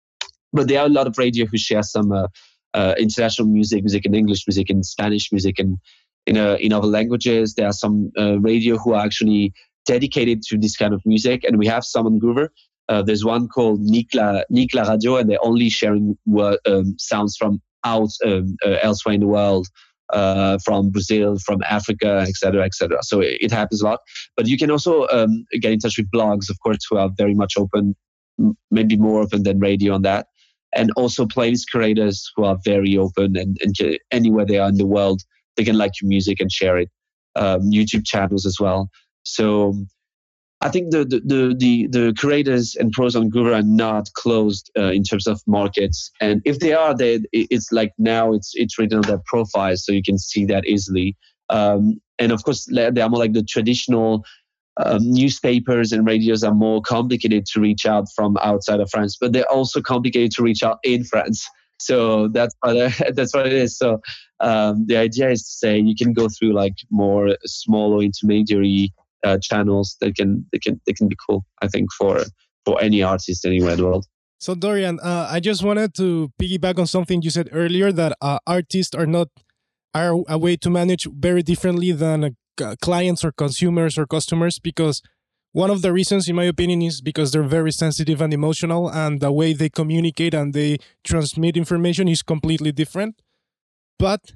But there are a lot of radio who share some uh, uh, international music, music in English, music in Spanish, music in in, uh, in other languages. There are some uh, radio who are actually dedicated to this kind of music, and we have some on Groover. Uh, there's one called Nikla Nikla Radio, and they're only sharing um, sounds from out um, uh, elsewhere in the world, uh, from Brazil, from Africa, etc., etc. So it, it, happens a lot. But you can also um, get in touch with blogs, of course, who are very much open, maybe more open than radio on that, and also playlist creators who are very open and, and anywhere they are in the world, they can like your music and share it. Um, YouTube channels as well. So I think the the the the creators and pros on Groover are not closed uh, in terms of markets, and if they are, they it's like now it's it's written on their profile, so you can see that easily. Um, and of course, they are more like the traditional um, newspapers and radios are more complicated to reach out from outside of France, but they're also complicated to reach out in France. So that's what that's what it is. So um, the idea is to say you can go through like more small or intermediary uh, channels that can they can they can be cool. I think for for any artist anywhere in the world. So Dorian, uh, I just wanted to piggyback on something you said earlier that uh, artists are not are a way to manage very differently than uh, clients or consumers or customers because one of the reasons, in my opinion, is because they're very sensitive and emotional, and the way they communicate and they transmit information is completely different. But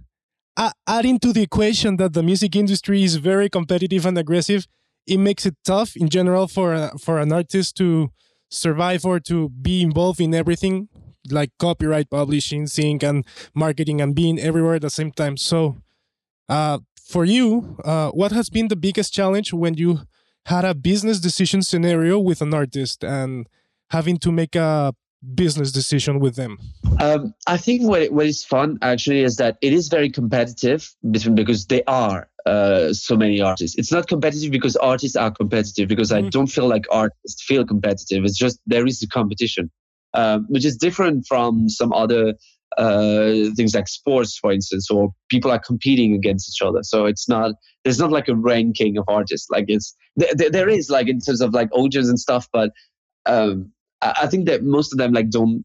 adding to the equation that the music industry is very competitive and aggressive, it makes it tough in general for a, for an artist to survive or to be involved in everything like copyright, publishing, sync, and marketing, and being everywhere at the same time. So, uh, for you, uh, what has been the biggest challenge when you had a business decision scenario with an artist and having to make a business decision with them? Um, I think what, what is fun actually is that it is very competitive between because they are uh, so many artists. It's not competitive because artists are competitive because mm-hmm. I don't feel like artists feel competitive. It's just there is a competition, um, which is different from some other uh, things like sports, for instance, or people are competing against each other. So it's not there's not like a ranking of artists. Like it's there, there is like in terms of like audience and stuff, but um, I think that most of them like don't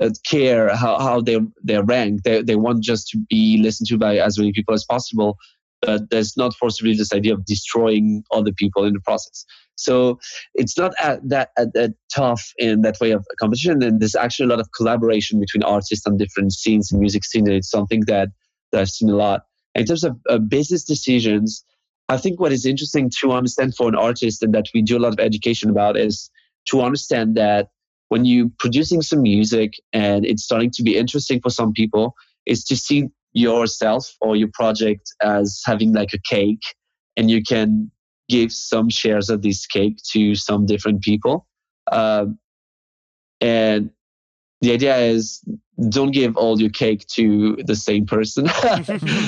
uh, care how, how they they're ranked. They they want just to be listened to by as many people as possible. But there's not forcibly this idea of destroying other people in the process. So it's not at that, at that tough in that way of competition. And there's actually a lot of collaboration between artists on different scenes and music scene. And It's something that, that I've seen a lot. In terms of uh, business decisions, I think what is interesting to understand for an artist and that we do a lot of education about is to understand that when you're producing some music and it's starting to be interesting for some people, is to see yourself or your project as having like a cake and you can give some shares of this cake to some different people. Um, and the idea is don't give all your cake to the same person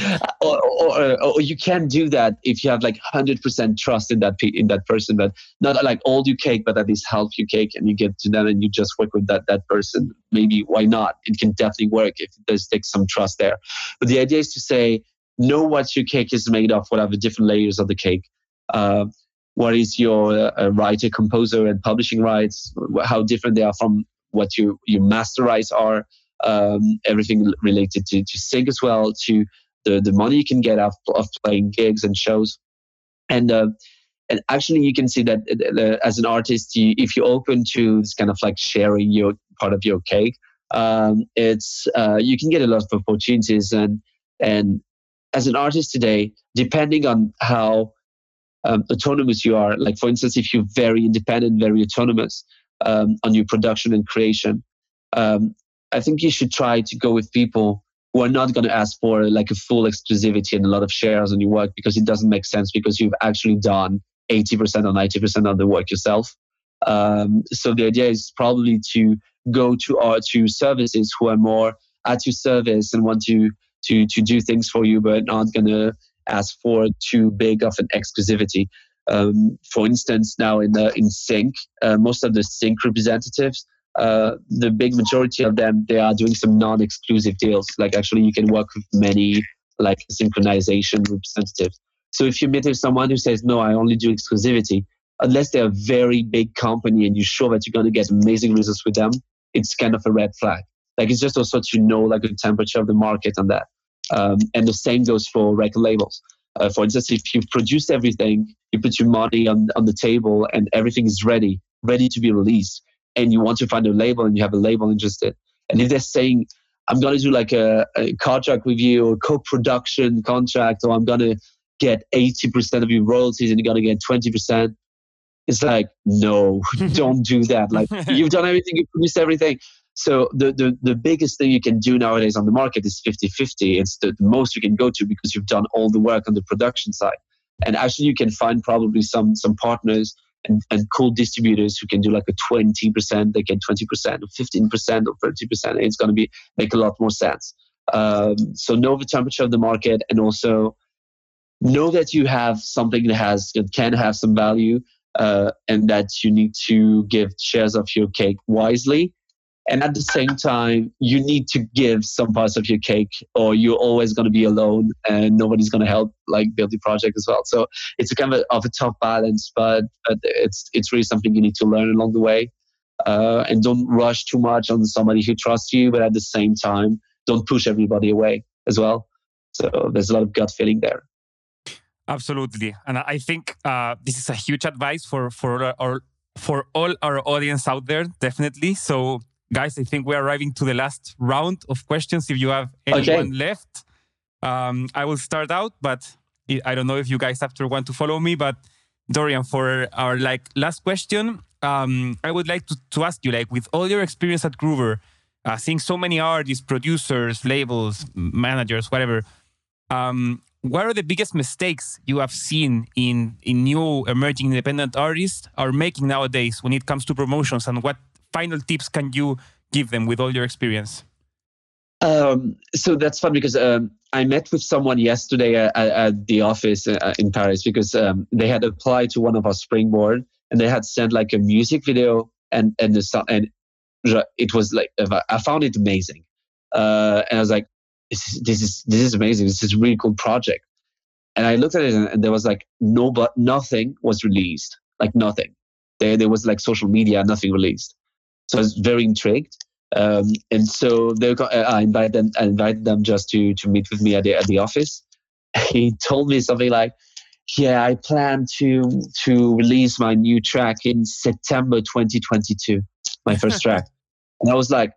or, or, or, you can do that if you have like 100% trust in that in that person but not like all your cake but at least half your cake and you get to them and you just work with that that person maybe why not it can definitely work if there's take some trust there but the idea is to say know what your cake is made of what are the different layers of the cake uh, what is your uh, writer, composer, and publishing rights? How different they are from what you your master rights are. Um, everything related to to sync as well, to the the money you can get of, of playing gigs and shows, and uh, and actually you can see that uh, as an artist, you, if you're open to this kind of like sharing your part of your cake, um, it's uh, you can get a lot of opportunities and and as an artist today, depending on how um, autonomous you are. Like, for instance, if you're very independent, very autonomous um, on your production and creation, um, I think you should try to go with people who are not going to ask for like a full exclusivity and a lot of shares on your work because it doesn't make sense because you've actually done 80% or 90% of the work yourself. Um, so the idea is probably to go to our to services who are more at your service and want to to to do things for you, but not going to ask for too big of an exclusivity. Um, for instance, now in the in sync, uh, most of the sync representatives, uh, the big majority of them, they are doing some non-exclusive deals. Like actually, you can work with many like synchronization representatives. So if you meet with someone who says, "No, I only do exclusivity," unless they're a very big company and you're sure that you're going to get amazing results with them, it's kind of a red flag. Like it's just also to know like the temperature of the market on that. Um, and the same goes for record labels. Uh, for instance, if you've produced everything, you put your money on, on the table and everything is ready, ready to be released, and you want to find a label and you have a label interested. And if they're saying, I'm going to do like a, a contract with you or co production contract, or I'm going to get 80% of your royalties and you're going to get 20%, it's like, no, don't do that. Like, you've done everything, you've produced everything. So the, the, the biggest thing you can do nowadays on the market is 50-50. It's the, the most you can go to because you've done all the work on the production side. And actually you can find probably some some partners and, and cool distributors who can do like a 20%, they get 20% or 15% or 30%. It's going to be make a lot more sense. Um, so know the temperature of the market and also know that you have something that has that can have some value uh, and that you need to give shares of your cake wisely and at the same time, you need to give some parts of your cake, or you're always going to be alone, and nobody's going to help like build the project as well. So it's a kind of a, of a tough balance, but, but it's it's really something you need to learn along the way. Uh, and don't rush too much on somebody who trusts you, but at the same time, don't push everybody away as well. So there's a lot of gut feeling there. Absolutely, and I think uh, this is a huge advice for for our for all our audience out there, definitely. So, guys, I think we're arriving to the last round of questions. If you have anyone Okay. left, um, I will start out, but I- don't know if you guys after want to follow me. But Dorian, for our like last question, um, I would like to, to ask you, like, with all your experience at Groover, uh, seeing so many artists, producers, labels, managers, whatever, um, what are the biggest mistakes you have seen in in new emerging independent artists are making nowadays when it comes to promotions, and what final tips can you give them with all your experience? Um, so that's fun because um, I met with someone yesterday at, at the office uh, in Paris because um, they had applied to one of our springboard and they had sent like a music video and and the and it was like I found it amazing, uh, and I was like, this is this is this is amazing. This is a really cool project. And I looked at it and there was like no but nothing was released, like nothing. There there was like social media, nothing released. So I was very intrigued. Um, and so they got, uh, I invited them. I invited them just to to meet with me at the at the office. He told me something like, "Yeah, I plan to to release my new track in September 2022, my first track." And I was like,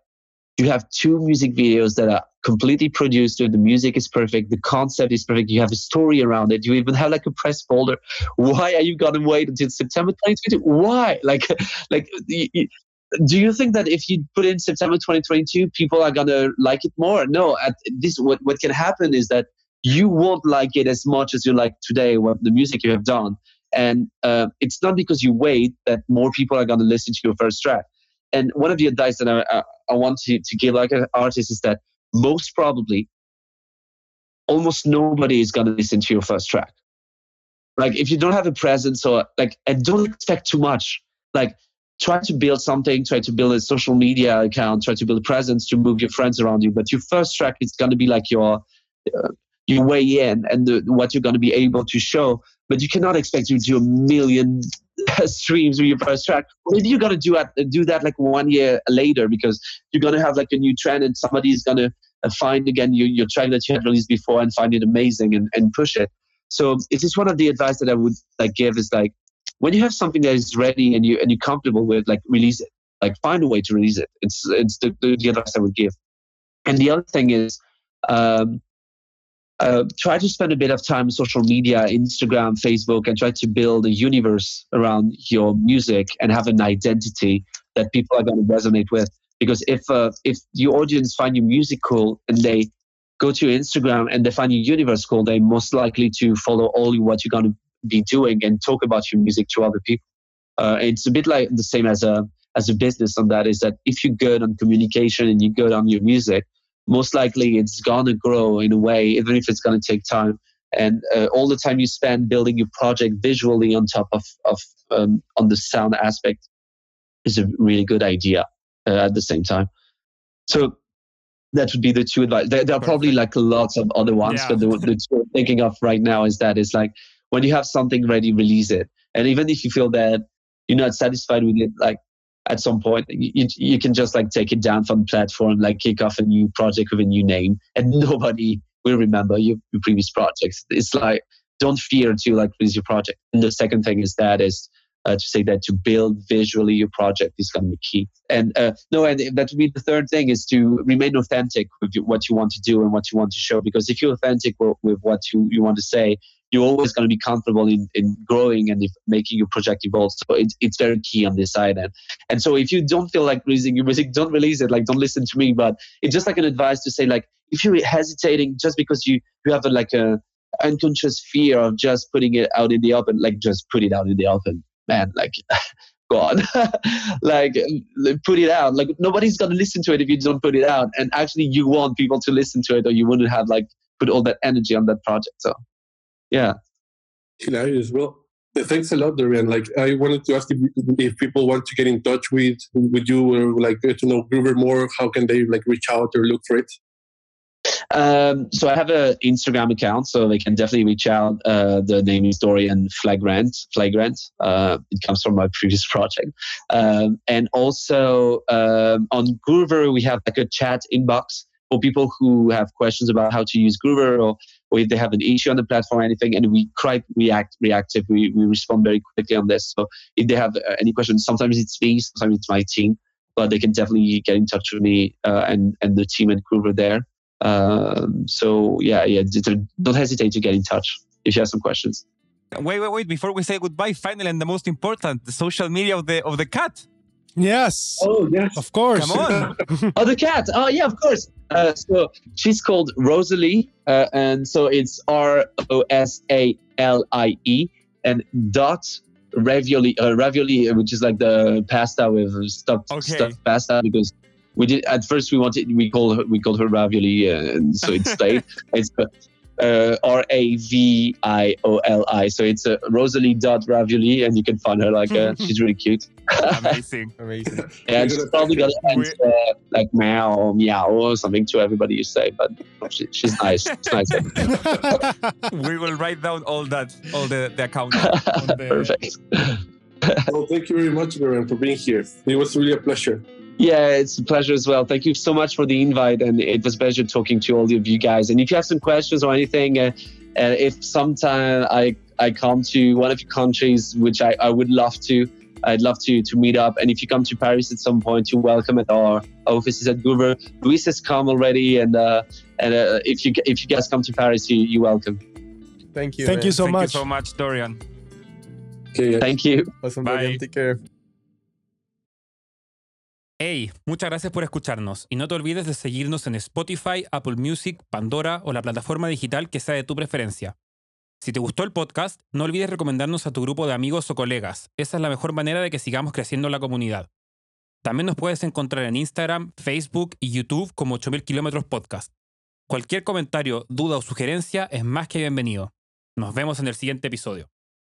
"You have two music videos that are completely produced. The music is perfect. The concept is perfect. You have a story around it. You even have like a press folder. Why are you gonna wait until September 2022? Why? Like, like." Do you think that if you put in September 2022, people are gonna like it more? No. At this, what what can happen is that you won't like it as much as you like today. What the music you have done, and uh, it's not because you wait that more people are gonna listen to your first track. And one of the advice that I I, I want to to give like an artist is that most probably, almost nobody is gonna listen to your first track. Like if you don't have a presence or like, and don't expect too much. Like try to build something, try to build a social media account, try to build a presence to move your friends around you. But your first track is going to be like your uh, your way in and the, what you're going to be able to show. But you cannot expect to do a million streams with your first track. Maybe you're going to do do that like one year later because you're going to have like a new trend and somebody is going to find again your, your track that you had released before and find it amazing and, and push it. So it is just one of the advice that I would like give is like when you have something that is ready and you and you're comfortable with, like release it. Like find a way to release it. It's it's the, the, the advice I would give. And the other thing is, um, uh, try to spend a bit of time on social media, Instagram, Facebook, and try to build a universe around your music and have an identity that people are going to resonate with. Because if uh, if your audience find your music cool and they go to Instagram and they find your universe cool, they're most likely to follow all what you're going to be doing and talk about your music to other people. Uh, it's a bit like the same as a as a business on that is that if you're good on communication and you're good on your music, most likely it's gonna grow in a way, even if it's gonna take time. And uh, all the time you spend building your project visually on top of of um, on the sound aspect is a really good idea uh, at the same time. So that would be the two advice. There, there are probably like lots of other ones, Yeah. but the, the two I'm thinking of right now is that is like when you have something ready, release it. And even if you feel that you're not satisfied with it, like at some point, you, you can just like take it down from the platform, like kick off a new project with a new name, and nobody will remember your, your previous projects. It's like don't fear to like release your project. And the second thing is that is uh, to say that to build visually your project is going to be key. And uh, no, and that would be the third thing is to remain authentic with what you want to do and what you want to show. Because if you're authentic with, what you, you want to say, you're always going to be comfortable in, in growing and if making your project evolve. So it's, it's very key on this side. And, and so if you don't feel like releasing your music, don't release it. Like, don't listen to me. But it's just like an advice to say, like, if you're hesitating just because you, you have a, like a unconscious fear of just putting it out in the open, like, just put it out in the open, man. Like, go on, like, put it out. Like, nobody's going to listen to it if you don't put it out. And actually, you want people to listen to it or you wouldn't have, like, put all that energy on that project. So, yeah. Hilarious. Well, thanks a lot, Dorian. Like, I wanted to ask if, if people want to get in touch with with you or like to know Groover more. How can they like reach out or look for it? Um, so I have an Instagram account, so they can definitely reach out. Uh, the name is Dorian Flagrant. Flagrant. Uh, it comes from my previous project. Um, and also um, on Groover, we have like a chat inbox for people who have questions about how to use Groover or, or if they have an issue on the platform or anything. And we quite react reactive. We, we respond very quickly on this. So if they have uh, any questions, sometimes it's me, sometimes it's my team, but they can definitely get in touch with me uh, and and the team at Groover there. Um, so yeah, yeah, don't hesitate to get in touch if you have some questions. Wait, wait, wait! Before we say goodbye, finally, and the most important, the social media of the of the cat. Yes. Oh yes. Of course. Come on. oh, the cat. Oh yeah, of course. Uh, so she's called Rosalie, uh, and so it's R O S A L I E and dot ravioli, uh, ravioli, which is like the pasta with stuffed, Okay. stuffed pasta because. We did at first. We wanted we called her we called her ravioli, uh, and so it stayed. it's uh, R A V I O L I. So it's uh, Rosalie dot ravioli, and you can find her like uh, she's really cute. Amazing. Amazing. Yeah, she's probably gonna We- answer like meow or meow or something to everybody you say, but she, she's nice. She's nice. we will write down all that, all the, the account. the- Perfect. Well, thank you very much, Dorian, for being here. It was really a pleasure. Yeah, it's a pleasure as well. Thank you so much for the invite, and it was a pleasure talking to all of you guys. And if you have some questions or anything, uh, uh, if sometime I I come to one of your countries, which I, I would love to, I'd love to to meet up. And if you come to Paris at some point, you're welcome at our offices at Groover. Luis has come already, and uh, and uh, if you if you guys come to Paris, you you welcome. Thank you. Thank man. you so Thank much. you so much, Dorian. Okay, guys. Thank you. Awesome, Bye. Dorian. Take care. Hey, muchas gracias por escucharnos y no te olvides de seguirnos en Spotify, Apple Music, Pandora o la plataforma digital que sea de tu preferencia. Si te gustó el podcast, no olvides recomendarnos a tu grupo de amigos o colegas. Esa es la mejor manera de que sigamos creciendo la comunidad. También nos puedes encontrar en Instagram, Facebook y YouTube como 8000 kilómetros podcast. Cualquier comentario, duda o sugerencia es más que bienvenido. Nos vemos en el siguiente episodio.